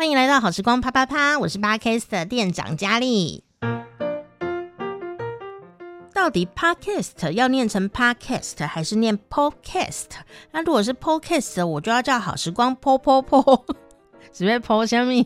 欢迎来到好时光啪啪啪，我是 Podcast 的店长佳丽。到底 Podcast 要念成 Podcast 还是念 Podcast？那如果是 Podcast，我就要叫好时光 Po Po Po，准备 Po 下面。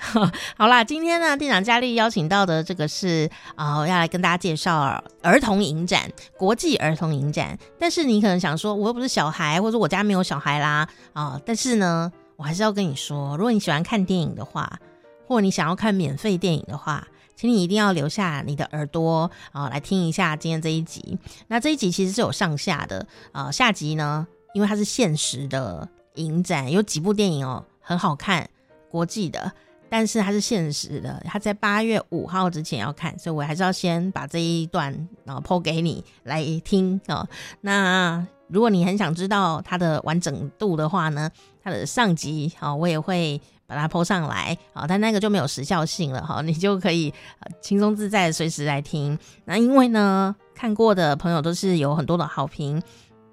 好啦，今天呢，店长佳丽邀请到的这个是啊、呃，要来跟大家介绍儿童影展，国际儿童影展。但是你可能想说，我又不是小孩，或者我家没有小孩啦啊、呃。但是呢，我还是要跟你说，如果你喜欢看电影的话，或你想要看免费电影的话，请你一定要留下你的耳朵啊、呃，来听一下今天这一集。那这一集其实是有上下的啊、下集呢，因为它是限时的影展，有几部电影哦，很好看。国际的，但是它是限时的，它在八月五号之前要看，所以我还是要先把这一段然后抛给你来听哦。那如果你很想知道它的完整度的话呢，它的上集好，我也会把它抛上来啊，但那个就没有时效性了哈，你就可以轻松自在随时来听。那因为呢，看过的朋友都是有很多的好评，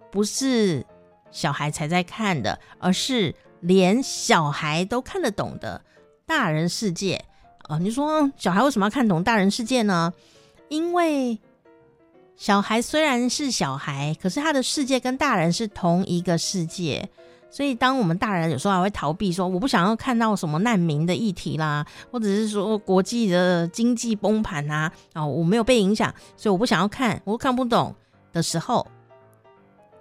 不是小孩才在看的，而是。连小孩都看得懂的大人世界啊！你说小孩为什么要看懂大人世界呢？因为小孩虽然是小孩，可是他的世界跟大人是同一个世界。所以，当我们大人有时候还会逃避说我不想要看到什么难民的议题啦，或者是说国际的经济崩盘啊，啊，我没有被影响，所以我不想要看，我看不懂的时候，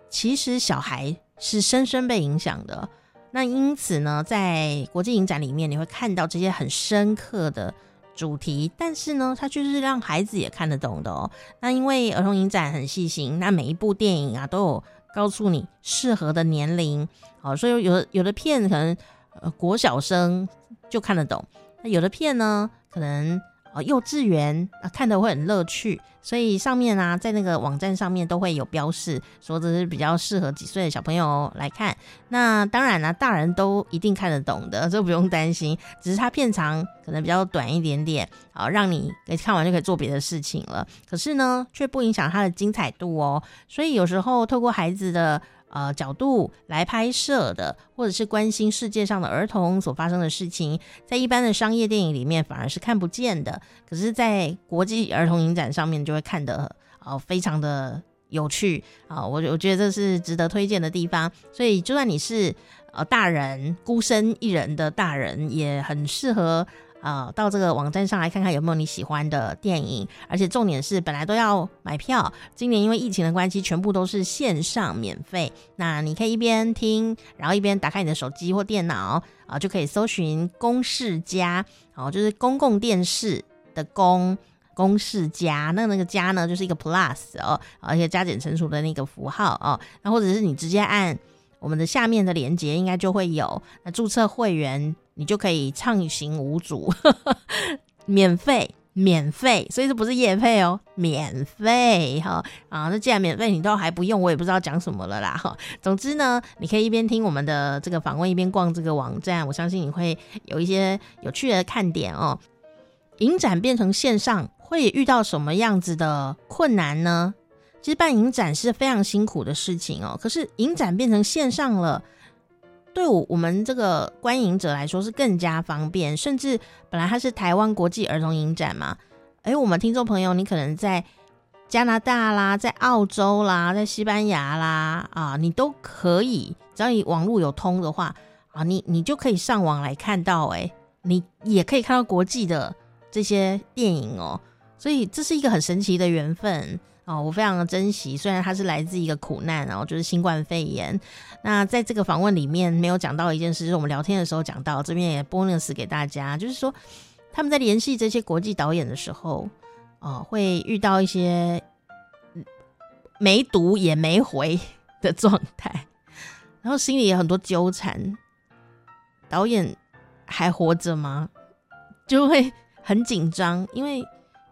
其实小孩是深深被影响的。那因此呢，在国际影展里面，你会看到这些很深刻的主题，但是呢，它就是让孩子也看得懂的哦。那因为儿童影展很细心，那每一部电影啊都有告诉你适合的年龄，好，所以有有的片可能呃国小生就看得懂，那有的片呢可能。幼稚园啊，看的会很乐趣，所以上面啊，在那个网站上面都会有标示，说这是比较适合几岁的小朋友来看。那当然呢、啊，大人都一定看得懂的，这不用担心。只是它片长可能比较短一点点，好，让你看完就可以做别的事情了。可是呢，却不影响它的精彩度哦。所以有时候透过孩子的。呃，角度来拍摄的，或者是关心世界上的儿童所发生的事情，在一般的商业电影里面反而是看不见的。可是，在国际儿童影展上面就会看得、呃，非常的有趣啊、我我觉得这是值得推荐的地方。所以，就算你是呃大人，孤身一人的大人，也很适合。啊、到这个网站上来看看有没有你喜欢的电影，而且重点是本来都要买票，今年因为疫情的关系，全部都是线上免费。那你可以一边听，然后一边打开你的手机或电脑啊、就可以搜寻公视+，哦，就是公共电视的公公视+，那那个加呢就是一个 plus 哦，而且加减乘除的那个符号哦，那或者是你直接按我们的下面的链接，应该就会有那注册会员。你就可以畅行无阻，免费，免费，所以这不是夜配哦，免费哈啊！那既然免费，你都还不用，我也不知道讲什么了啦哈。总之呢，你可以一边听我们的这个访问，一边逛这个网站，我相信你会有一些有趣的看点哦。影展变成线上，会遇到什么样子的困难呢？其实办影展是非常辛苦的事情哦，可是影展变成线上了。对我我们这个观影者来说是更加方便，甚至本来它是台湾国际儿童影展嘛，诶，我们听众朋友，你可能在加拿大啦，在澳洲啦，在西班牙啦，啊，你都可以，只要你网络有通的话，啊，你你就可以上网来看到，诶，你也可以看到国际的这些电影哦，所以这是一个很神奇的缘分。哦，我非常的珍惜，虽然它是来自一个苦难，然后就是新冠肺炎。那在这个访问里面没有讲到一件事，就是我们聊天的时候讲到，这边也 bonus 给大家，就是说他们在联系这些国际导演的时候，哦，会遇到一些没读也没回的状态，然后心里也很多纠缠，导演还活着吗？就会很紧张，因为。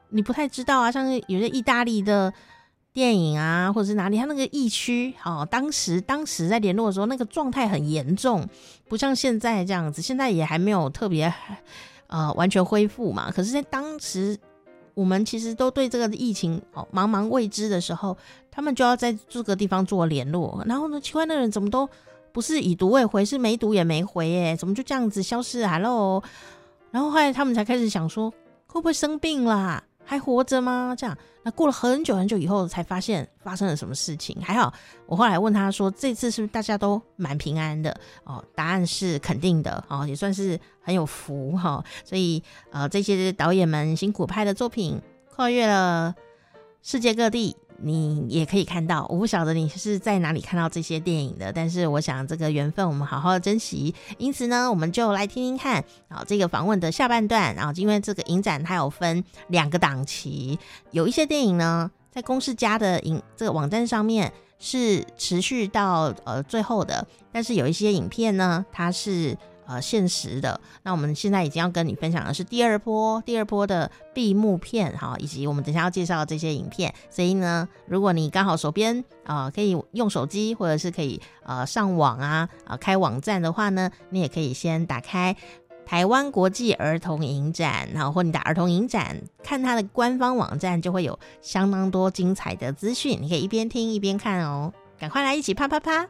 你不太知道啊，像是有些意大利的电影啊，或者是哪里，他那个疫区，哦，当时当时在联络的时候，那个状态很严重，不像现在这样子，现在也还没有特别呃完全恢复嘛。可是，在当时，我们其实都对这个疫情哦茫茫未知的时候，他们就要在这个地方做联络，然后呢，奇怪的人怎么都不是已读未回，是没读也没回，耶，怎么就这样子消失了然后后来他们才开始想说，会不会生病啦？还活着吗？这样，那过了很久很久以后，才发现发生了什么事情。还好，我后来问他说，这次是不是大家都蛮平安的？哦，答案是肯定的，哦，也算是很有福哈、哦。所以，呃，这些导演们辛苦拍的作品，跨越了世界各地。你也可以看到，我不晓得你是在哪里看到这些电影的，但是我想这个缘分我们好好珍惜。因此呢，我们就来听听看，啊，这个访问的下半段，然后因为这个影展它有分两个档期，有一些电影呢在公视家的影这个网站上面是持续到呃最后的，但是有一些影片呢，它是。呃，现实的。那我们现在已经要跟你分享的是第二波，第二波的闭幕片哈，以及我们等下要介绍的这些影片。所以呢，如果你刚好手边啊、可以用手机，或者是可以呃上网啊啊、呃、开网站的话呢，你也可以先打开台湾国际儿童影展，然后或你打儿童影展，看它的官方网站，就会有相当多精彩的资讯，你可以一边听一边看哦。赶快来一起啪啪啪！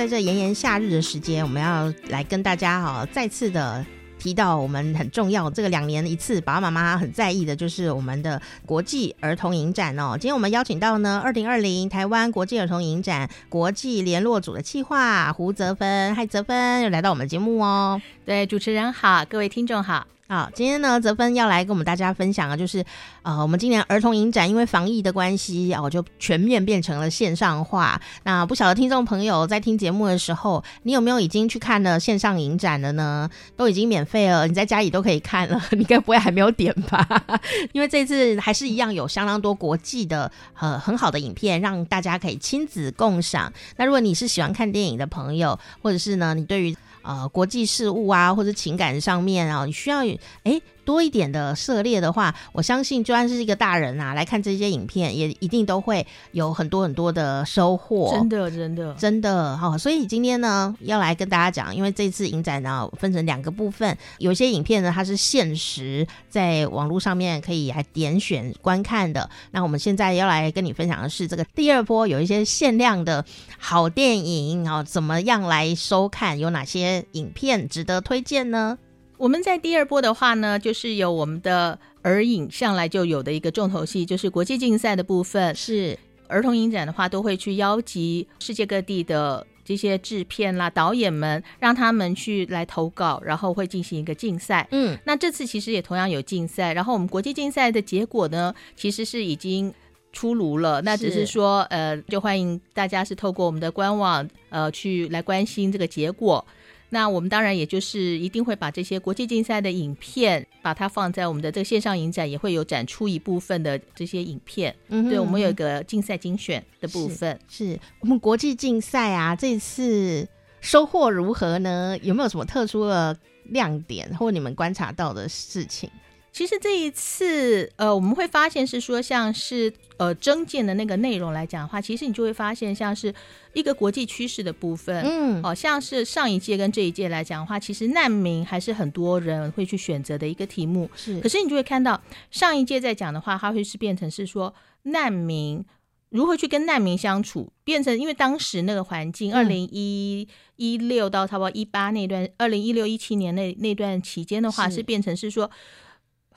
在这炎炎夏日的时间，我们要来跟大家哈再次的提到我们很重要这个两年一次，爸爸妈妈很在意的就是我们的国际儿童影展哦。今天我们邀请到呢，二零二零台湾国际儿童影展国际联络组的企划胡泽芬，嗨，泽芬又来到我们节目哦。对，主持人好，各位听众好。好，今天呢，泽芬要来跟我们大家分享的，就是呃，我们今年儿童影展因为防疫的关系哦，就全面变成了线上化。那不晓得听众朋友在听节目的时候，你有没有已经去看了线上影展了呢？都已经免费了，你在家里都可以看了，你该不会还没有点吧？因为这次还是一样有相当多国际的呃很好的影片，让大家可以亲子共赏。那如果你是喜欢看电影的朋友，或者是呢，你对于呃，国际事务啊，或者情感上面啊，你需要诶多一点的涉猎的话，我相信就算是一个大人啊，来看这些影片，也一定都会有很多很多的收获。真的，真的，真的哈、哦！所以今天呢，要来跟大家讲，因为这次影展呢分成两个部分，有些影片呢它是限时在网络上面可以来点选观看的。那我们现在要来跟你分享的是这个第二波有一些限量的好电影啊、哦，怎么样来收看？有哪些影片值得推荐呢？我们在第二波的话呢，就是有我们的儿影向来就有的一个重头戏，就是国际竞赛的部分。是儿童影展的话，都会去邀集世界各地的这些制片啦、导演们，让他们去来投稿，然后会进行一个竞赛。嗯，那这次其实也同样有竞赛，然后我们国际竞赛的结果呢，其实是已经出炉了。那只是说，呃，就欢迎大家是透过我们的官网，呃，去来关心这个结果。那我们当然也就是一定会把这些国际竞赛的影片，把它放在我们的这个线上影展，也会有展出一部分的这些影片。嗯，对，我们有一个竞赛精选的部分。是，是我们国际竞赛啊，这次收获如何呢？有没有什么特殊的亮点，或你们观察到的事情？其实这一次，呃，我们会发现是说，像是呃征件的那个内容来讲的话，其实你就会发现，像是一个国际趋势的部分，嗯，好、呃、像是上一届跟这一届来讲的话，其实难民还是很多人会去选择的一个题目。是，可是你就会看到上一届在讲的话，它会是变成是说难民如何去跟难民相处，变成因为当时那个环境，二零一一六到差不多一八那段，二零一六一七年那那段期间的话，是，是变成是说。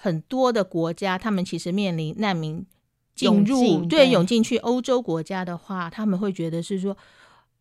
很多的国家，他们其实面临难民进入，对，涌进去欧洲国家的话，他们会觉得是说，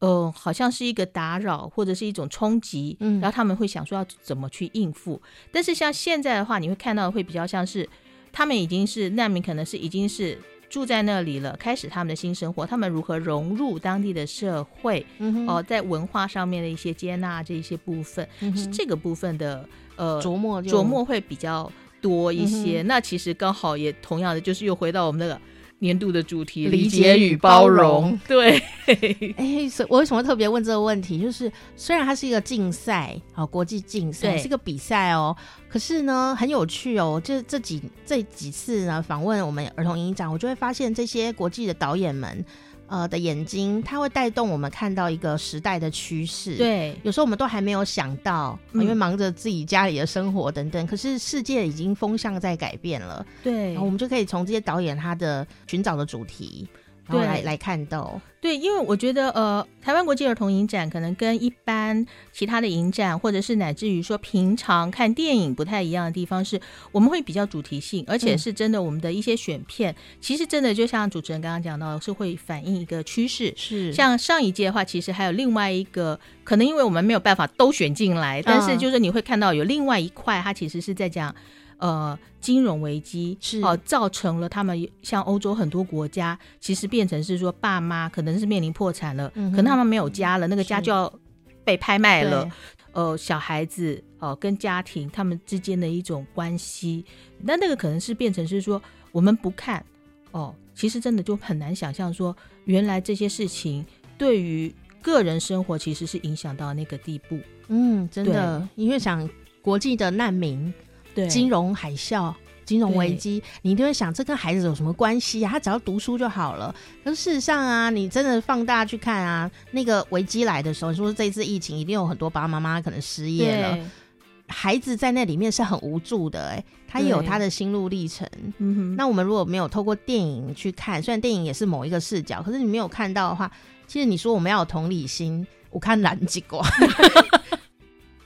呃，好像是一个打扰或者是一种冲击，嗯，然后他们会想说要怎么去应付。但是像现在的话，你会看到会比较像是他们已经是难民，可能是已经是住在那里了，开始他们的新生活，他们如何融入当地的社会，嗯，哦，在文化上面的一些接纳这一些部分，嗯，是这个部分的呃琢磨琢磨会比较。多一些，嗯，那其实刚好也同样的，就是又回到我们那个年度的主题——理解与包容。对，哎，所以我为什么特别问这个问题？就是虽然它是一个竞赛，好，国际竞赛是一个比赛哦，可是呢，很有趣哦。这这几这几次呢，访问我们儿童影展，我就会发现这些国际的导演们。呃的眼睛，它会带动我们看到一个时代的趋势。对，有时候我们都还没有想到，因为忙着自己家里的生活等等，嗯、可是世界已经风向在改变了。对，然后我们就可以从这些导演他的寻找的主题。对，来来看到，对，因为我觉得，呃，台湾国际儿童影展可能跟一般其他的影展，或者是乃至于说平常看电影不太一样的地方是，我们会比较主题性，而且是真的，我们的一些选片，嗯、其实真的就像主持人刚刚讲到，是会反映一个趋势。是，像上一届的话，其实还有另外一个，可能因为我们没有办法都选进来，但是就是你会看到有另外一块，它其实是在讲。呃，金融危机是哦、呃，造成了他们像欧洲很多国家，其实变成是说爸妈可能是面临破产了，嗯、可能他们没有家了，那个家就要被拍卖了。呃，小孩子哦、呃，跟家庭他们之间的一种关系，那那个可能是变成是说我们不看哦、呃，其实真的就很难想象说，原来这些事情对于个人生活其实是影响到那个地步。嗯，真的，因为想国际的难民。对，金融海啸、金融危机，你一定会想，这跟孩子有什么关系啊？他只要读书就好了。可是事实上啊，你真的放大去看啊，那个危机来的时候，你说这次疫情一定有很多爸爸妈妈可能失业了，孩子在那里面是很无助的、欸。哎，他也有他的心路历程。嗯哼。那我们如果没有透过电影去看，虽然电影也是某一个视角，可是你没有看到的话，其实你说我们要有同理心，我看难几个。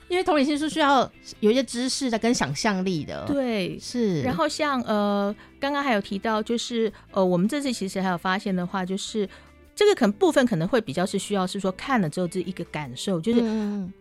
因为同理心是需要有一些知识的跟想象力的，对，是。然后像呃，刚刚还有提到，就是呃，我们这次其实还有发现的话，就是这个可能部分可能会比较是需要是说看了之后这一个感受，就是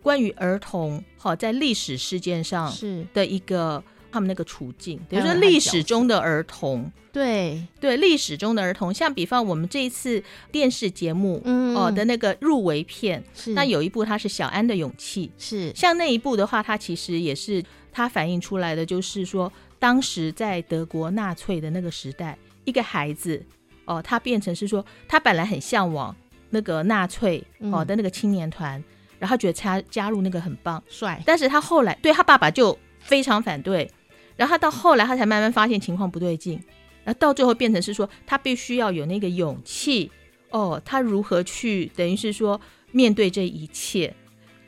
关于儿童好在历史事件上是的一个。他们那个处境，比如说历史中的儿童，对。对，历史中的儿童，像比方我们这一次电视节目哦的那个入围片，嗯、那有一部它是小安的勇气，是。像那一部的话，它其实也是它反映出来的，就是说当时在德国纳粹的那个时代，一个孩子哦，他变成是说他本来很向往那个纳粹哦的那个青年团，嗯、然后觉得他加入那个很棒。帅，但是他后来对他爸爸就非常反对。然后他到后来，他才慢慢发现情况不对劲，然后到最后变成是说，他必须要有那个勇气哦，他如何去等于是说面对这一切，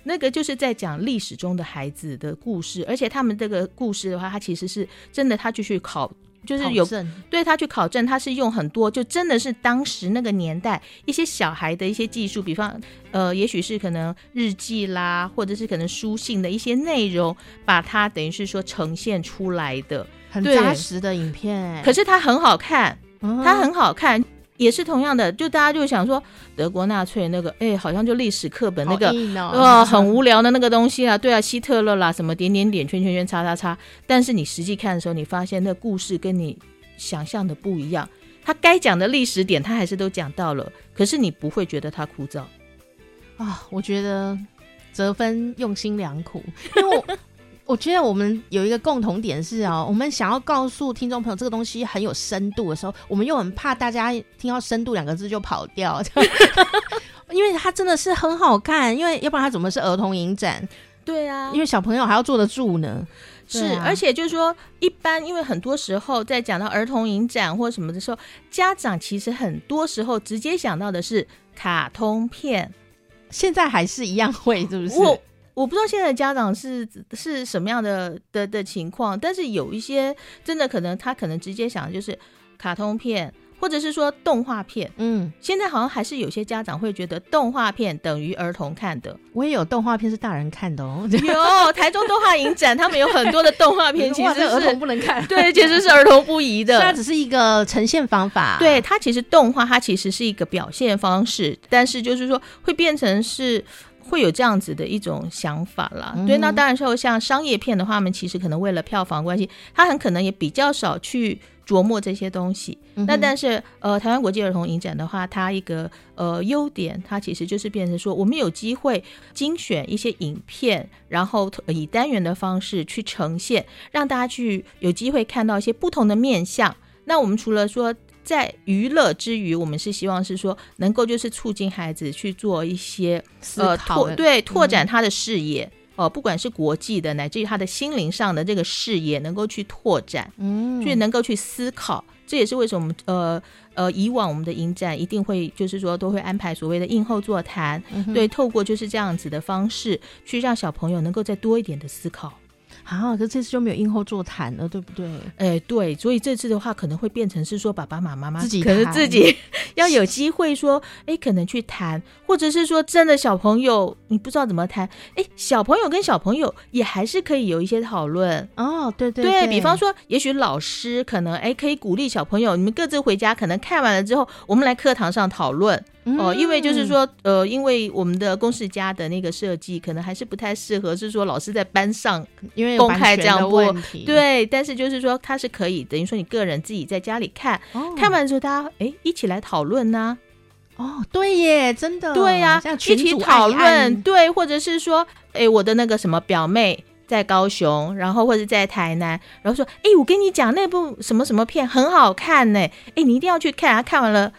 那个就是在讲历史中的孩子的故事，而且他们这个故事的话，他其实是真的，他就去考。就是有证对他去考证，他是用很多，就真的是当时那个年代一些小孩的一些技术，比方呃，也许是可能日记啦，或者是可能书信的一些内容，把它等于是说呈现出来的，很扎实的影片。可是它很好看，它很好看。也是同样的，就大家就想说德国纳粹那个，哎，好像就历史课本那个，哦，很无聊的那个东西啊，对啊，希特勒啦，什么点点点，圈圈圈，叉叉叉。但是你实际看的时候，你发现那故事跟你想象的不一样，他该讲的历史点，他还是都讲到了，可是你不会觉得他枯燥啊。我觉得泽芬用心良苦，因为我。觉得我们有一个共同点是哦，我们想要告诉听众朋友这个东西很有深度的时候，我们又很怕大家听到“深度”两个字就跑掉，因为它真的是很好看，因为要不然它怎么是儿童影展？对啊，因为小朋友还要坐得住呢。是，啊、而且就是说，一般因为很多时候在讲到儿童影展或什么的时候，家长其实很多时候直接想到的是卡通片，现在还是一样会，是不是？我不知道现在家长是是什么样的的的情况，但是有一些真的可能他可能直接想的就是卡通片，或者是说动画片。嗯，现在好像还是有些家长会觉得动画片等于儿童看的。我也有动画片是大人看的哦。有台中动画影展，他们有很多的动画片，其实是儿童不能看。对，其实是儿童不宜的。它只是一个呈现方法。对，它其实动画它其实是一个表现方式，但是就是说会变成是。会有这样子的一种想法啦，嗯、对，那当然说像商业片的话，他们其实可能为了票房关系，他很可能也比较少去琢磨这些东西。嗯、那但是呃，台湾国际儿童影展的话，它一个呃优点，它其实就是变成说，我们有机会精选一些影片，然后以单元的方式去呈现，让大家去有机会看到一些不同的面相。那我们除了说。在娱乐之余，我们是希望是说能够就是促进孩子去做一些思考，呃拓对拓展他的视野，哦，不管是国际的，乃至于他的心灵上的这个视野能够去拓展，嗯，去能够去思考。这也是为什么呃呃，以往我们的影展一定会就是说都会安排所谓的映后座谈，嗯、对，透过就是这样子的方式去让小朋友能够再多一点的思考。啊，可是这次就没有应后座谈了，对不对？哎，对，所以这次的话可能会变成是说，爸爸妈妈妈自己可能自己 要有机会说，哎，可能去谈，或者是说真的小朋友你不知道怎么谈，哎，小朋友跟小朋友也还是可以有一些讨论哦，对对对，对比方说，也许老师可能哎可以鼓励小朋友，你们各自回家，可能看完了之后，我们来课堂上讨论。哦，因为就是说，呃，因为我们的公式家的那个设计，可能还是不太适合，是说老师在班上因为公开这样播，对。但是就是说，它是可以等于说你个人自己在家里看，哦、看完之后大家哎一起来讨论呢、啊。哦，对耶，真的，对呀、啊，一起讨论，对，或者是说，哎，我的那个什么表妹在高雄，然后或者在台南，然后说，哎，我跟你讲那部什么什么片很好看呢，哎，你一定要去看啊，看完了。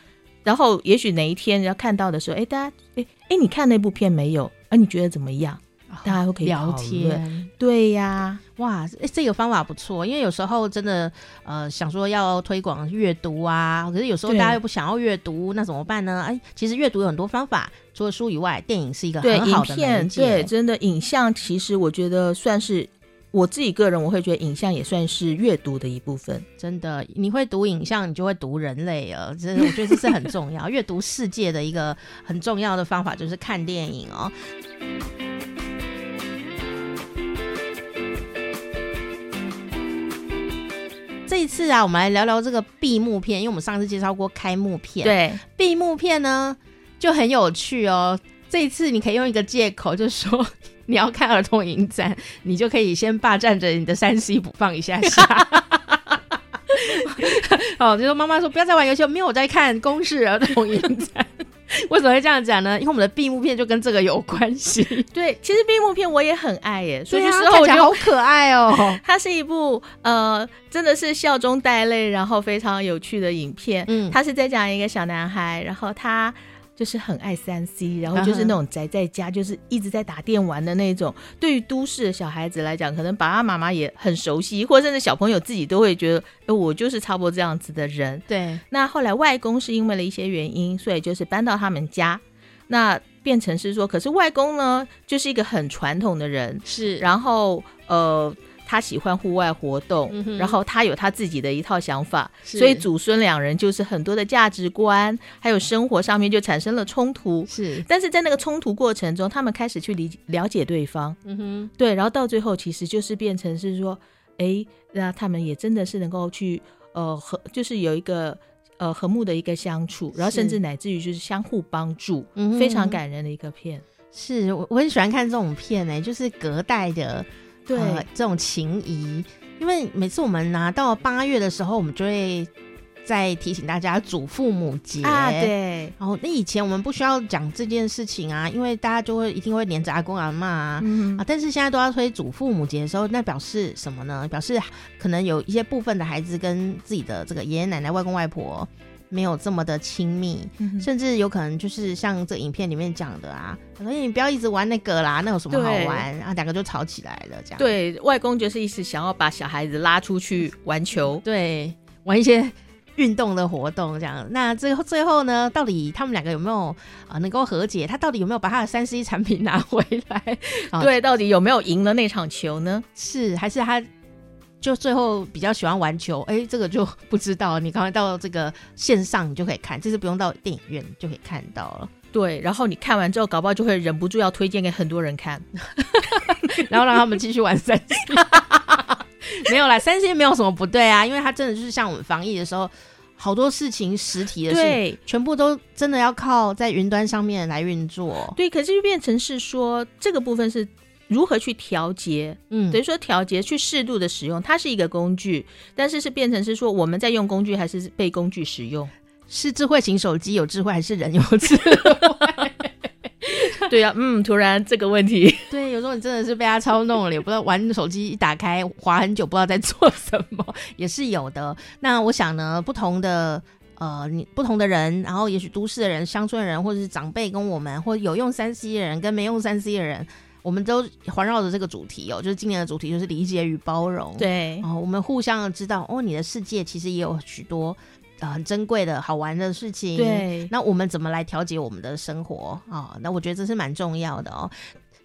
然后，也许哪一天要看到的时候，哎，大家，哎，哎，你看那部片没有？啊，你觉得怎么样？大家都可以聊天。对呀，哇，这个方法不错。因为有时候真的，呃，想说要推广阅读啊，可是有时候大家又不想要阅读，那怎么办呢？哎，其实阅读有很多方法，除了书以外，电影是一个很好的媒介。对，真的，影像其实我觉得算是。我自己个人，我会觉得影像也算是阅读的一部分。真的，你会读影像，你就会读人类了。真的，我觉得这是很重要。阅读世界的一个很重要的方法就是看电影哦。这一次啊，我们来聊聊这个闭幕片，因为我们上次介绍过开幕片。对，闭幕片呢就很有趣哦。这一次你可以用一个借口，就是说。你要看儿童影展，你就可以先霸占着你的三 C 不放一下下。哦，就说妈妈说不要再玩游戏，没有我在看公视儿童影展。为什么会这样讲呢？因为我们的闭幕片就跟这个有关系。对，其实闭幕片我也很爱耶，所以说看起来好可爱哦。它是一部呃，真的是笑中带泪，然后非常有趣的影片。嗯，它是在讲一个小男孩，然后他。就是很爱三 C，然后就是那种宅在家，就是一直在打电玩的那种。对于都市的小孩子来讲，可能爸爸妈妈也很熟悉，或者甚至小朋友自己都会觉得，哎，我就是差不多这样子的人。对。那后来外公是因为了一些原因，所以就是搬到他们家，那变成是说，可是外公呢，就是一个很传统的人，是。然后呃。他喜欢户外活动，嗯、然后他有他自己的一套想法，所以祖孙两人就是很多的价值观，还有生活上面就产生了冲突。是，但是在那个冲突过程中，他们开始去理了解对方。嗯哼，对，然后到最后其实就是变成是说，哎，那他们也真的是能够去呃和，就是有一个呃和睦的一个相处，然后甚至乃至于就是相互帮助，是非常感人的一个片。是我我很喜欢看这种片呢、欸，就是隔代的。对、呃，这种情谊，因为每次我们拿到八月的时候，我们就会再提醒大家祖父母节啊，对。然后那以前我们不需要讲这件事情啊，因为大家就会一定会黏着阿公阿妈啊，嗯、啊。但是现在都要推祖父母节的时候，那表示什么呢？表示可能有一些部分的孩子跟自己的这个爷爷奶奶、外公外婆。没有这么的亲密，嗯、甚至有可能就是像这影片里面讲的啊，他说：“你不要一直玩那个啦，那有什么好玩？”然后两个就吵起来了，这样。对，外公就是一直想要把小孩子拉出去玩球，对，玩一些运动的活动，这样。那最后最后呢，到底他们两个有没有啊、呃、能够和解？他到底有没有把他的三 C 产品拿回来？对，到底有没有赢了那场球呢？是还是他？就最后比较喜欢玩球，哎，这个就不知道。你刚才到这个线上，你就可以看，这次不用到电影院就可以看到了。对，然后你看完之后，搞不好就会忍不住要推荐给很多人看，然后让他们继续玩三 C。没有啦，三星没有什么不对啊，因为它真的就是像我们防疫的时候，好多事情实体的事，对，全部都真的要靠在云端上面来运作。对，可是就变成是说这个部分是。如何去调节？嗯，等于说调节去适度的使用，它是一个工具，但是是变成是说我们在用工具还是被工具使用？是智慧型手机有智慧还是人有智慧？对呀、啊，嗯，突然这个问题，对，有时候你真的是被他操弄了，也不知道玩手机一打开滑很久，不知道在做什么，也是有的。那我想呢，不同的呃，你不同的人，然后也许都市的人、乡村的人，或者是长辈跟我们，或者有用三 C 的人跟没用三 C 的人。我我们都环绕着这个主题哦，就是今年的主题就是理解与包容。对，哦，我们互相知道哦，你的世界其实也有许多呃很珍贵的好玩的事情。对，那我们怎么来调节我们的生活啊？哦，那我觉得这是蛮重要的哦。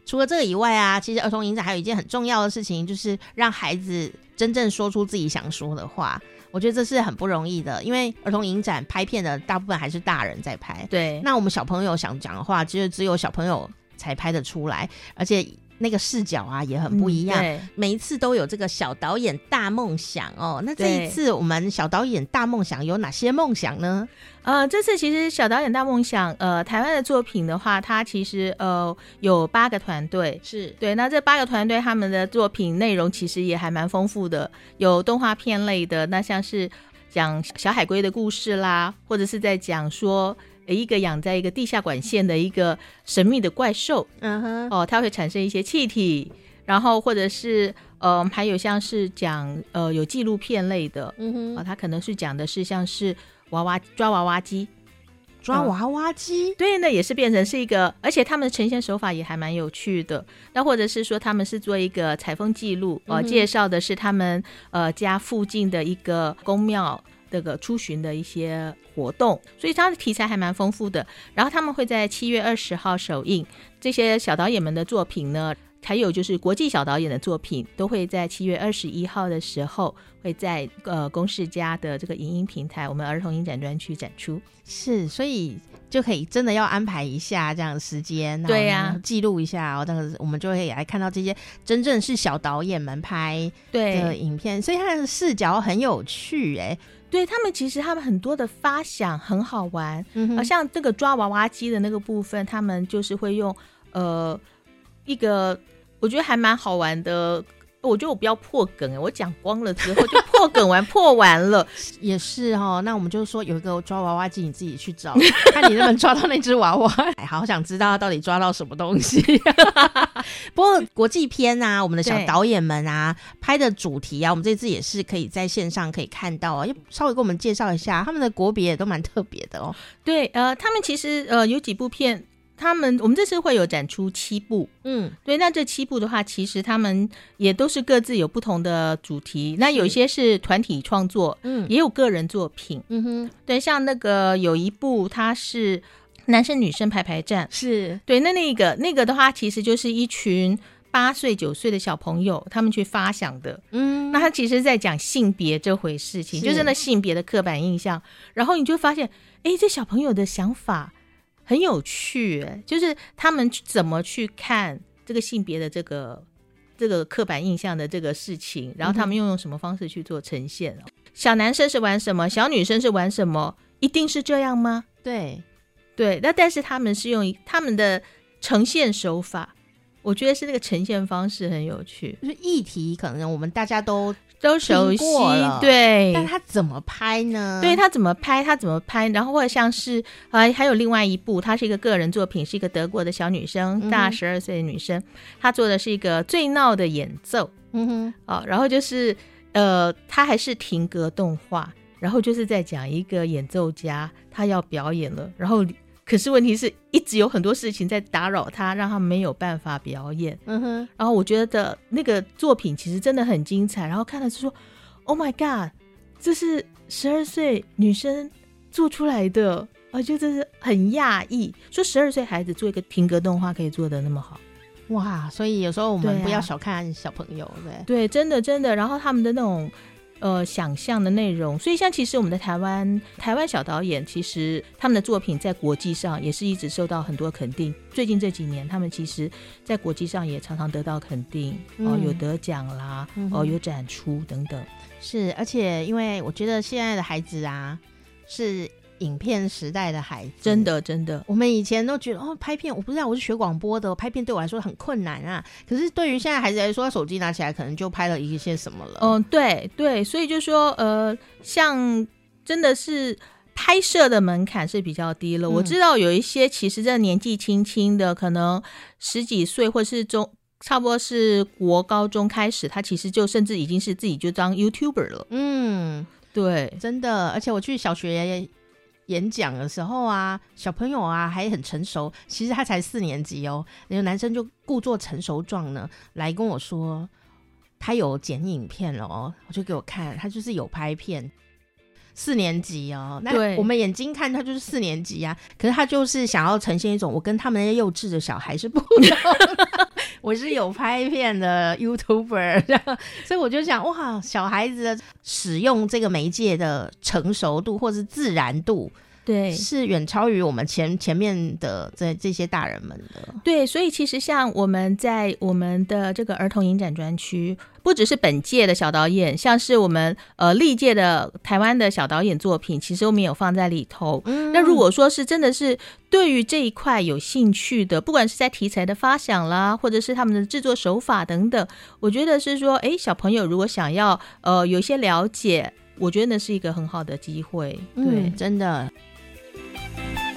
除了这个以外啊，其实儿童影展还有一件很重要的事情，就是让孩子真正说出自己想说的话。我觉得这是很不容易的，因为儿童影展拍片的大部分还是大人在拍。对，那我们小朋友想讲的话，其实只有小朋友才拍得出来，而且。那个视角啊也很不一样，嗯、每一次都有这个小导演大梦想哦。那这一次我们小导演大梦想有哪些梦想呢？呃，这次其实小导演大梦想，呃，台湾的作品的话，它其实呃有八个团队，是对。那这八个团队他们的作品内容其实也还蛮丰富的，有动画片类的，那像是讲小海龟的故事啦，或者是在讲说。一个养在一个地下管线的一个神秘的怪兽，嗯哼，哦，它会产生一些气体，然后或者是呃，还有像是讲呃有纪录片类的，嗯哼，哦，它可能是讲的是像是娃娃抓娃娃机，抓娃娃机，嗯，对，那也是变成是一个，而且他们的呈现手法也还蛮有趣的。那或者是说他们是做一个采风记录，哦，嗯，介绍的是他们呃家附近的一个宫庙。这个出巡的一些活动，所以它的题材还蛮丰富的。然后他们会在七月二十号首映这些小导演们的作品呢，还有就是国际小导演的作品，都会在七月二十一号的时候会在呃公视家的这个影音平台，我们儿童影展专区展出。是，所以就可以真的要安排一下这样的时间，对呀，记录一下哦，这样我们就会来看到这些真正是小导演们拍的影片，所以他的视角很有趣哎。对他们，其实他们很多的发想很好玩，嗯哼，像这个抓娃娃机的那个部分，他们就是会用呃一个我觉得还蛮好玩的。我觉得我不要破梗哎，我讲光了之后就破梗完破完了，也是哈、哦。那我们就说有一个抓娃娃机，你自己去找，看你能不能抓到那只娃娃。哎，好想知道他到底抓到什么东西。不过国际片啊，我们的小导演们啊拍的主题啊，我们这次也是可以在线上可以看到啊。要稍微给我们介绍一下，他们的国别也都蛮特别的哦。对，呃，他们其实呃有几部片。他们，我们这次会有展出七部，嗯，对。那这七部的话，其实他们也都是各自有不同的主题。那有一些是团体创作，嗯，也有个人作品，嗯哼。对，像那个有一部，它是男生女生排排站，是对。那那个那个的话，其实就是一群八岁九岁的小朋友他们去发想的，嗯。那他其实在讲性别这回事情，是就是那性别的刻板印象。然后你就发现，哎，这小朋友的想法。很有趣，就是他们怎么去看这个性别的这个这个刻板印象的这个事情，然后他们又用什么方式去做呈现？嗯、小男生是玩什么？小女生是玩什么？一定是这样吗？对，对。那但是他们是用他们的呈现手法，我觉得是那个呈现方式很有趣。就是议题，可能我们大家都。都熟悉，对，但他怎么拍呢？对，他怎么拍？他怎么拍？然后或者像是呃，还有另外一部，它是一个个人作品，是一个德国的小女生，大十二岁的女生，她、嗯、做的是一个最闹的演奏，嗯哼，哦，然后就是呃，她还是停格动画，然后就是在讲一个演奏家，他要表演了，然后。可是问题是一直有很多事情在打扰他，让他没有办法表演。嗯哼，然后我觉得那个作品其实真的很精彩。然后看了就说：“Oh my god，这是十二岁女生做出来的，我觉得这是很讶异。说十二岁孩子做一个停格动画可以做的那么好，哇！所以有时候我们不要小看小朋友，对、啊、对，真的真的。然后他们的那种。呃，想象的内容，所以像其实我们的台湾台湾小导演，其实他们的作品在国际上也是一直受到很多肯定。最近这几年，他们其实在国际上也常常得到肯定，嗯、哦，有得奖啦，嗯、哦，有展出等等。是，而且因为我觉得现在的孩子啊，是。影片时代的孩子，真的真的，我们以前都觉得哦，拍片我不知道，我是学广播的，拍片对我来说很困难啊。可是对于现在孩子来说，手机拿起来可能就拍了一些什么了。嗯，对对，所以就说呃，像真的是拍摄的门槛是比较低了。嗯、我知道有一些其实这年纪轻轻的，可能十几岁或是中，差不多是国高中开始，他其实就甚至已经是自己就当 YouTuber 了。嗯，对，真的，而且我去小学。演讲的时候啊，小朋友啊还很成熟，其实他才四年级哦。那个男生就故作成熟状呢，来跟我说他有剪影片了哦，我就给我看，他就是有拍片。四年级哦，那我们眼睛看他就是四年级呀、啊，可是他就是想要呈现一种我跟他们那些幼稚的小孩是不一样的，我是有拍片的 YouTuber，所以我就想哇，小孩子的使用这个媒介的成熟度或是自然度。对，是远超于我们前前面的这这些大人们的。对，所以其实像我们在我们的这个儿童影展专区，不只是本届的小导演，像是我们呃历届的台湾的小导演作品，其实我们也有放在里头。嗯，那如果说是真的是对于这一块有兴趣的，不管是在题材的发想啦，或者是他们的制作手法等等，我觉得是说，哎，小朋友如果想要呃有一些了解，我觉得那是一个很好的机会。对，嗯，真的。Bye.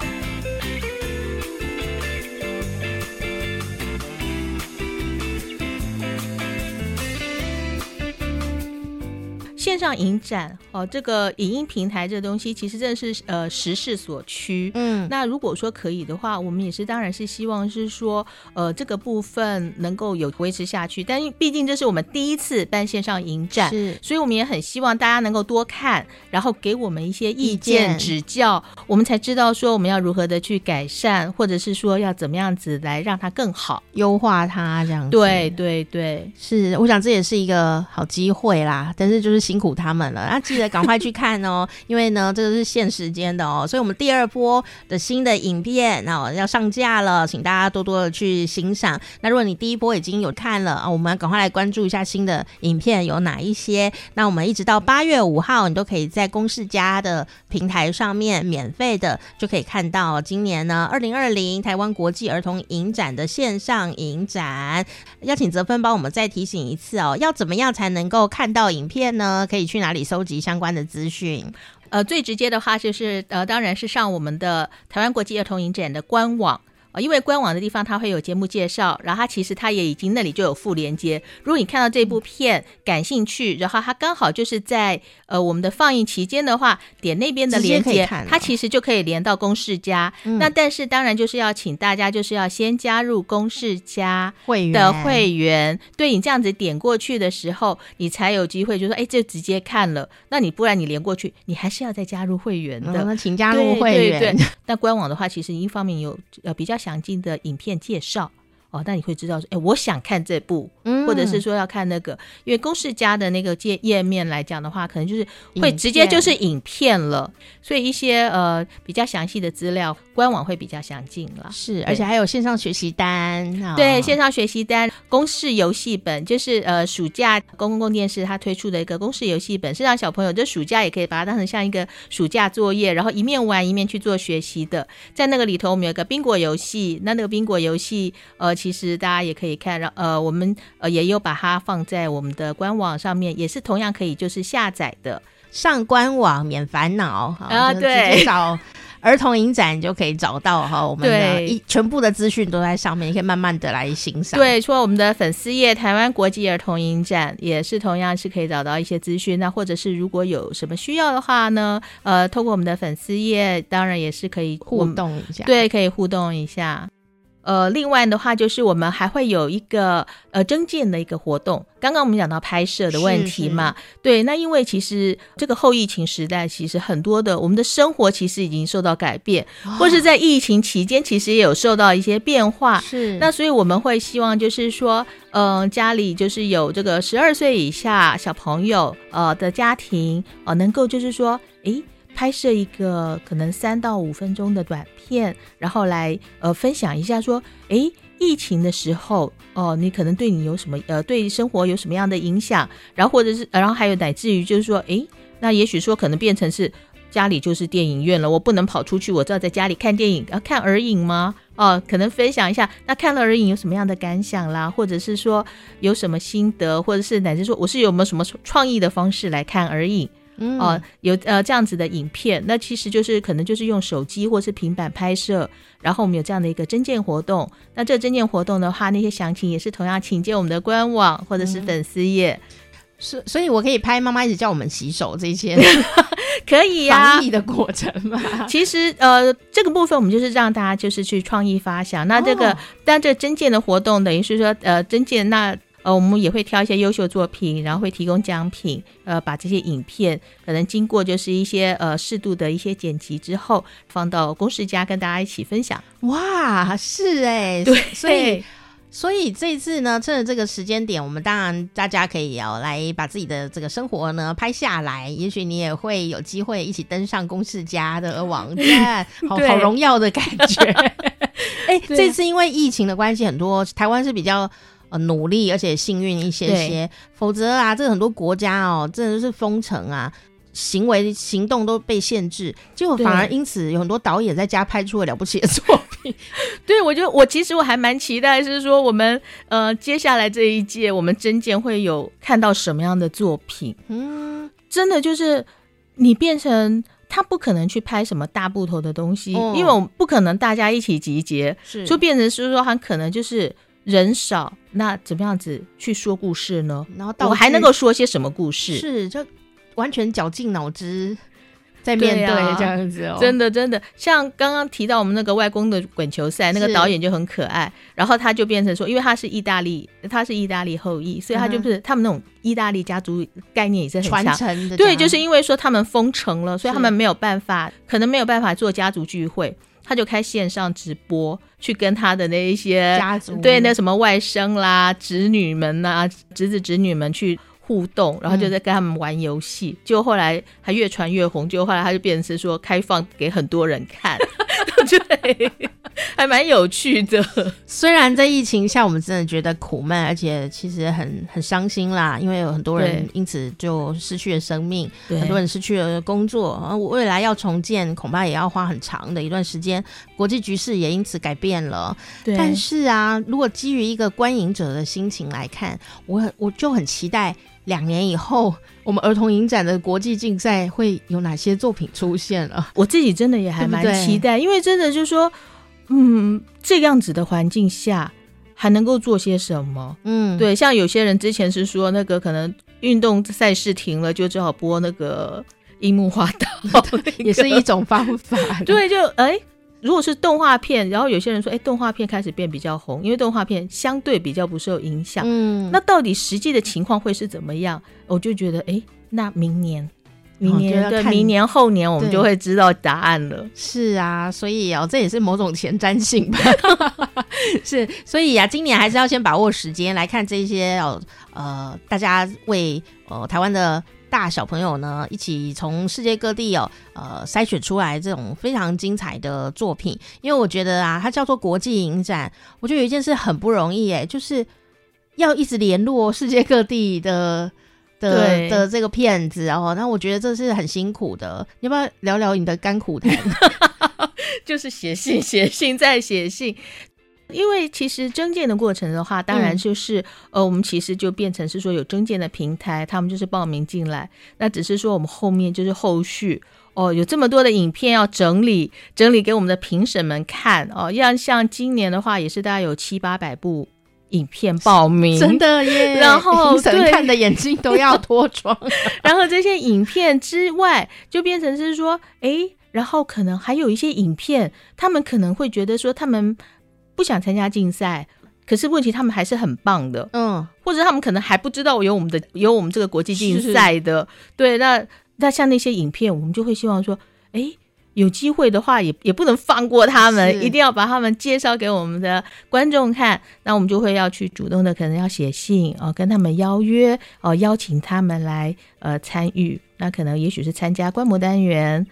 线上影展哦，这个影音平台这个东西其实真的是呃时势所趋。嗯，那如果说可以的话，我们也是当然是希望是说呃这个部分能够有维持下去。但毕竟这是我们第一次办线上影展，是，所以我们也很希望大家能够多看，然后给我们一些意见指教，我们才知道说我们要如何的去改善，或者是说要怎么样子来让它更好，优化它这样子。对对对，是，我想这也是一个好机会啦。但是就是新。苦他们了，那记得赶快去看哦，因为呢，这个是限时间的哦，所以我们第二波的新的影片哦要上架了，请大家多多的去欣赏。那如果你第一波已经有看了啊，我们赶快来关注一下新的影片有哪一些。那我们一直到八月五号，你都可以在公视家的平台上面免费的就可以看到今年呢二零二零台湾国际儿童影展的线上影展。邀请泽芬帮我们再提醒一次哦，要怎么样才能够看到影片呢？可以去哪里搜集相关的资讯？呃，最直接的话就是呃，当然是上我们的台湾国际儿童影展的官网。呃因为官网的地方它会有节目介绍，然后它其实它也已经那里就有附连接。如果你看到这部片感兴趣，然后它刚好就是在呃我们的放映期间的话，点那边的连接，它其实就可以连到公视家。嗯、那但是当然就是要请大家就是要先加入公视家会员的会员，对你这样子点过去的时候，你才有机会就说哎，就直接看了。那你不然你连过去，你还是要再加入会员的。嗯、请加入会员。对，对，对。那官网的话，其实一方面有呃比较。详尽的影片介绍哦，那你会知道说，哎，我想看这部，嗯，或者是说要看那个，因为公式家的那个界页面来讲的话，可能就是会直接就是影片了，所以一些呃比较详细的资料。官网会比较详尽了，是，而且还有线上学习单，对，线上学习单，公式游戏本，就是呃，暑假公共电视它推出的一个公式游戏本，是让小朋友这暑假也可以把它当成像一个暑假作业，然后一面玩一面去做学习的。在那个里头，我们有个宾果游戏，那那个宾果游戏，呃，其实大家也可以看，到呃，我们呃也有把它放在我们的官网上面，也是同样可以就是下载的，上官网免烦恼啊，对。找儿童影展你就可以找到哈，我们的一全部的资讯都在上面，你可以慢慢的来欣赏。对，除了我们的粉丝页台湾国际儿童影展也是同样是可以找到一些资讯。那或者是如果有什么需要的话呢，呃，透过我们的粉丝页，当然也是可以互动一下。对，可以互动一下。呃，另外的话就是我们还会有一个呃征件的一个活动。刚刚我们讲到拍摄的问题嘛，是是对，那因为其实这个后疫情时代，其实很多的我们的生活其实已经受到改变，哦、或是在疫情期间，其实也有受到一些变化。是，那所以我们会希望就是说，嗯、呃，家里就是有这个十二岁以下小朋友呃的家庭，呃，能够就是说，诶。拍摄一个可能三到五分钟的短片，然后来呃分享一下说，诶，疫情的时候哦，你可能对你有什么呃对生活有什么样的影响，然后或者是然后还有乃至于就是说，诶，那也许说可能变成是家里就是电影院了，我不能跑出去，我只要在家里看电影，要看耳影吗？哦，可能分享一下，那看了儿影有什么样的感想啦，或者是说有什么心得，或者是乃至说我是有没有什么创意的方式来看儿影。嗯、哦，有呃这样子的影片，那其实就是可能就是用手机或是平板拍摄，然后我们有这样的一个征件活动。那这个征件活动的话，那些详情也是同样请见我们的官网或者是粉丝页。所所以，我可以拍妈妈一直叫我们洗手这些，可以呀，防疫的过程嘛。其实，呃，这个部分我们就是让大家就是去创意发想。那这个，但、哦、这征件的活动等于是说，呃，征件那呃，我们也会挑一些优秀作品，然后会提供奖品，呃，把这些影片可能经过就是一些呃适度的一些剪辑之后，放到公视家跟大家一起分享。哇，是哎，对，所以。所以这一次呢，趁着这个时间点，我们当然大家可以要来把自己的这个生活呢拍下来。也许你也会有机会一起登上公式家的网站，好好荣耀的感觉。哎、欸，这次因为疫情的关系，很多台湾是比较呃努力而且幸运一些些，否则啊，这个很多国家哦，真的是封城啊。行为行动都被限制，结果反而因此有很多导演在家拍出了了不起的作品。对，我就我其实我还蛮期待，是说我们呃接下来这一届我们真见会有看到什么样的作品？嗯，真的就是你变成他不可能去拍什么大部头的东西，哦、因为我们不可能大家一起集结，是就变成是说很可能就是人少，那怎么样子去说故事呢？然后我还能够说些什么故事？是就。完全绞尽脑汁在面对这样子哦，真的真的，像刚刚提到我们那个外公的滚球赛，那个导演就很可爱，然后他就变成说，因为他是意大利，他是意大利后裔，所以他就是他们那种意大利家族概念也是很强。传承的。对，就是因为说他们封城了，所以他们没有办法，可能没有办法做家族聚会，他就开线上直播去跟他的那一些家族，对，那什么外甥啦、侄女们呐、侄子侄女们去。互动，然后就在跟他们玩游戏，就、嗯、后来他越传越红，就后来他就变成是说开放给很多人看，对，还蛮有趣的。虽然在疫情下，我们真的觉得苦闷，而且其实很很伤心啦，因为有很多人因此就失去了生命，很多人失去了工作，而未来要重建，恐怕也要花很长的一段时间。国际局势也因此改变了。对，但是啊，如果基于一个观影者的心情来看，我我就很期待。两年以后，我们儿童影展的国际竞赛会有哪些作品出现了？我自己真的也还蛮期待，因为真的就是说，嗯，这样子的环境下还能够做些什么？嗯，对，像有些人之前是说，那个可能运动赛事停了，就只好播那个樱木花道，也是一种方法。对，就哎。欸如果是动画片，然后有些人说，哎，动画片开始变比较红，因为动画片相对比较不受影响。嗯，那到底实际的情况会是怎么样？我就觉得，哎，那明年，明年、哦、对，明年后年我们就会知道答案了。是啊，所以哦，这也是某种前瞻性吧。是，所以啊，今年还是要先把握时间来看这些哦，呃，大家为呃台湾的。大小朋友呢，一起从世界各地哦，呃，筛选出来这种非常精彩的作品。因为我觉得啊，它叫做国际影展，我觉得有一件事很不容易诶，就是要一直联络世界各地的的的这个片子哦。那我觉得这是很辛苦的。你要不要聊聊你的甘苦谈？就是写信，写信再写信。因为其实征件的过程的话，当然就是、嗯、呃，我们其实就变成是说有征件的平台，他们就是报名进来。那只是说我们后面就是后续哦，有这么多的影片要整理，整理给我们的评审们看哦。要像今年的话，也是大概有七八百部影片报名，真的耶。然后评审看的眼睛都要脱妆。然后这些影片之外，就变成是说，哎，然后可能还有一些影片，他们可能会觉得说他们。不想参加竞赛，可是问题他们还是很棒的，嗯，或者他们可能还不知道有我们的有我们这个国际竞赛的，对，那那像那些影片，我们就会希望说，哎，有机会的话也也不能放过他们，一定要把他们介绍给我们的观众看，那我们就会要去主动的可能要写信哦，跟他们邀约哦，邀请他们来呃参与，那可能也许是参加观摩单元，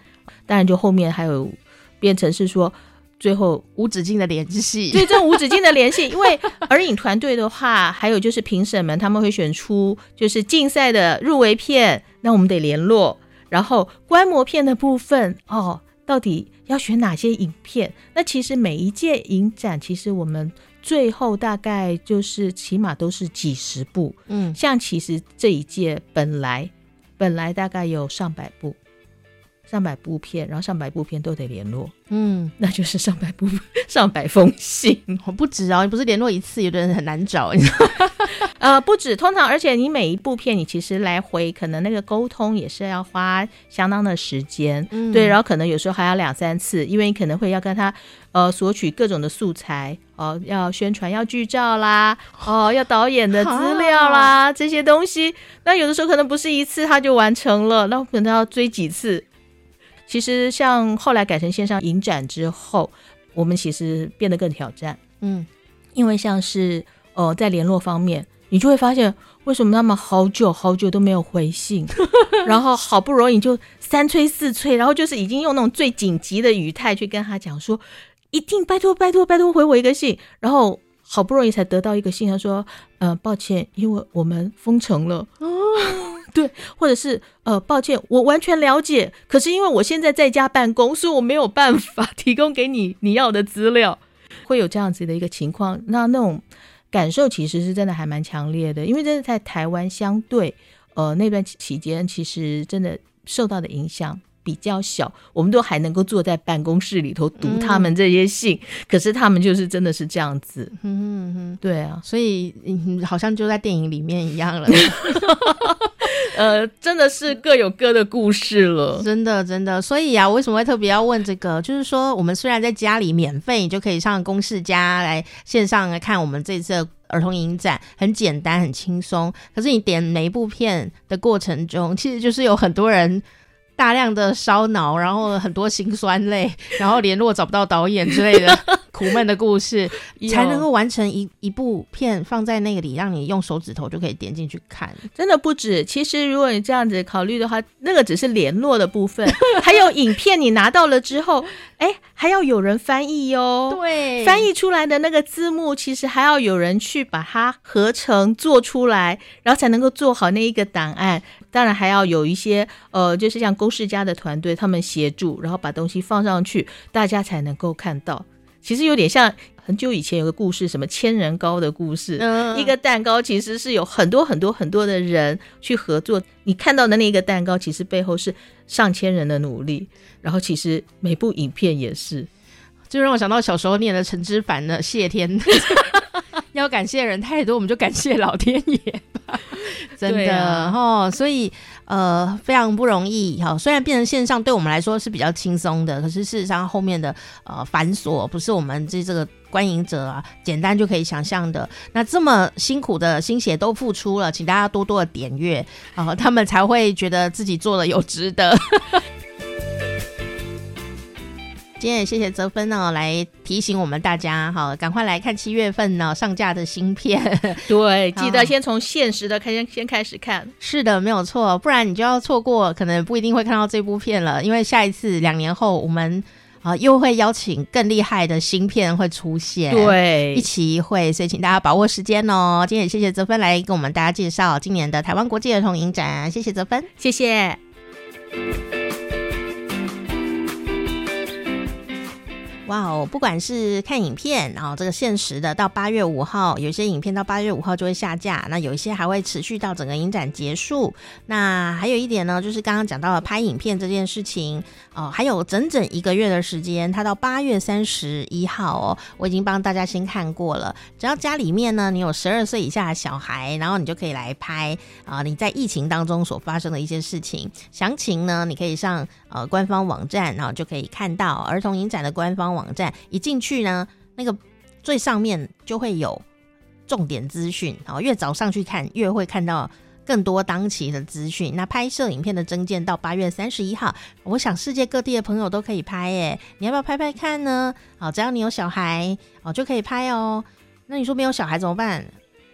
当然就后面还有变成是说。最后无止境的联系，对，这种无止境的联系，因为儿影团队的话，还有就是评审们他们会选出就是竞赛的入围片，那我们得联络。然后观摩片的部分哦，到底要选哪些影片？那其实每一届影展，其实我们最后大概就是起码都是几十部，嗯，像其实这一届本来本来大概有上百部。上百部片，然后上百部片都得联络，嗯，那就是上百部 上百封信，我不止哦，你不是联络一次，有的人很难找，你知道 呃，不止，通常而且你每一部片，你其实来回可能那个沟通也是要花相当的时间，嗯、对，然后可能有时候还要两三次，因为你可能会要跟他呃索取各种的素材，哦、呃，要宣传要剧照啦，哦、呃，要导演的资料啦 这些东西，那有的时候可能不是一次他就完成了，那可能要追几次。其实，像后来改成线上影展之后，我们其实变得更挑战。嗯，因为像是呃，在联络方面，你就会发现为什么他们好久好久都没有回信，然后好不容易就三催四催，然后就是已经用那种最紧急的语态去跟他讲说，一定拜托拜托拜托回我一个信，然后好不容易才得到一个信，他说，呃，抱歉，因为我们封城了。哦。对，或者是呃，抱歉，我完全了解，可是因为我现在在家办公，所以我没有办法提供给你你要的资料，会有这样子的一个情况。那那种感受其实是真的还蛮强烈的，因为真的在台湾相对呃那段期间，其实真的受到的影响比较小，我们都还能够坐在办公室里头读他们这些信，嗯、可是他们就是真的是这样子，嗯嗯嗯，对啊，所以嗯，好像就在电影里面一样了，呃，真的是各有各的故事了，真的真的，所以啊，为什么会特别要问这个？就是说，我们虽然在家里免费，你就可以上公视+来线上来看我们这次儿童影展，很简单很轻松，可是你点每一部片的过程中，其实就是有很多人。大量的烧脑，然后很多辛酸泪，然后联络找不到导演之类的 苦闷的故事，才能够完成一一部片放在那个里，让你用手指头就可以点进去看。真的不止，其实如果你这样子考虑的话，那个只是联络的部分，还有影片你拿到了之后，哎，还要有人翻译哟。对，翻译出来的那个字幕，其实还要有人去把它合成做出来，然后才能够做好那一个档案。当然还要有一些呃，就是像公视+的团队，他们协助，然后把东西放上去，大家才能够看到。其实有点像很久以前有个故事，什么千人糕的故事。嗯，一个蛋糕其实是有很多很多很多的人去合作，你看到的那个蛋糕，其实背后是上千人的努力。然后其实每部影片也是，就让我想到小时候念的陈之凡的谢天。要感谢的人太多，我们就感谢老天爷吧。真的哦，所以呃非常不容易哈。虽然变成线上对我们来说是比较轻松的，可是事实上后面的呃繁琐不是我们这这个观影者啊简单就可以想象的。那这么辛苦的心血都付出了，请大家多多的点阅啊，他们才会觉得自己做的有值得。今天也谢谢泽芬哦，来提醒我们大家哈，赶快来看七月份呢上架的新片。对，记得先从现实的开先先开始看。是的，没有错，不然你就要错过，可能不一定会看到这部片了。因为下一次两年后，我们啊又会邀请更厉害的芯片会出现，对，一期一会，所以请大家把握时间哦。今天也谢谢泽芬来跟我们大家介绍今年的台湾国际儿童影展，谢谢泽芬，谢谢。哇哦！不管是看影片，然后这个限时的到八月五号，有些影片到八月五号就会下架，那有一些还会持续到整个影展结束。那还有一点呢，就是刚刚讲到了拍影片这件事情哦，还有整整一个月的时间，它到八月三十一号哦，我已经帮大家先看过了。只要家里面呢，你有十二岁以下的小孩，然后你就可以来拍啊，你在疫情当中所发生的一些事情。详情呢，你可以上呃官方网站，然后就可以看到儿童影展的官方网站一进去呢，那个最上面就会有重点资讯，然后越早上去看，越会看到更多当期的资讯。那拍摄影片的征件到八月三十一号，我想世界各地的朋友都可以拍耶，你要不要拍拍看呢？好，只要你有小孩哦，就可以拍哦。那你说没有小孩怎么办？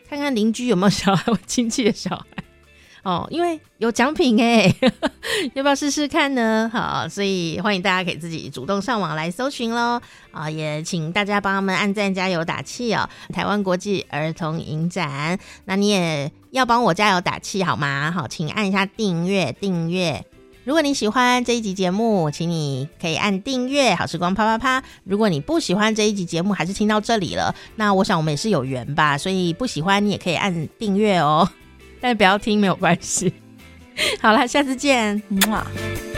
看看邻居有没有小孩，我亲戚的小孩。哦，因为有奖品哎，要不要试试看呢？好，所以欢迎大家可以自己主动上网来搜寻喽。啊，也请大家帮他们按赞加油打气哦。台湾国际儿童影展，那你也要帮我加油打气好吗？好，请按一下订阅订阅。如果你喜欢这一集节目，请你可以按订阅。好时光啪啪啪。如果你不喜欢这一集节目，还是听到这里了，那我想我们也是有缘吧，所以不喜欢你也可以按订阅哦。但不要听没有关系。好了，下次见。嗯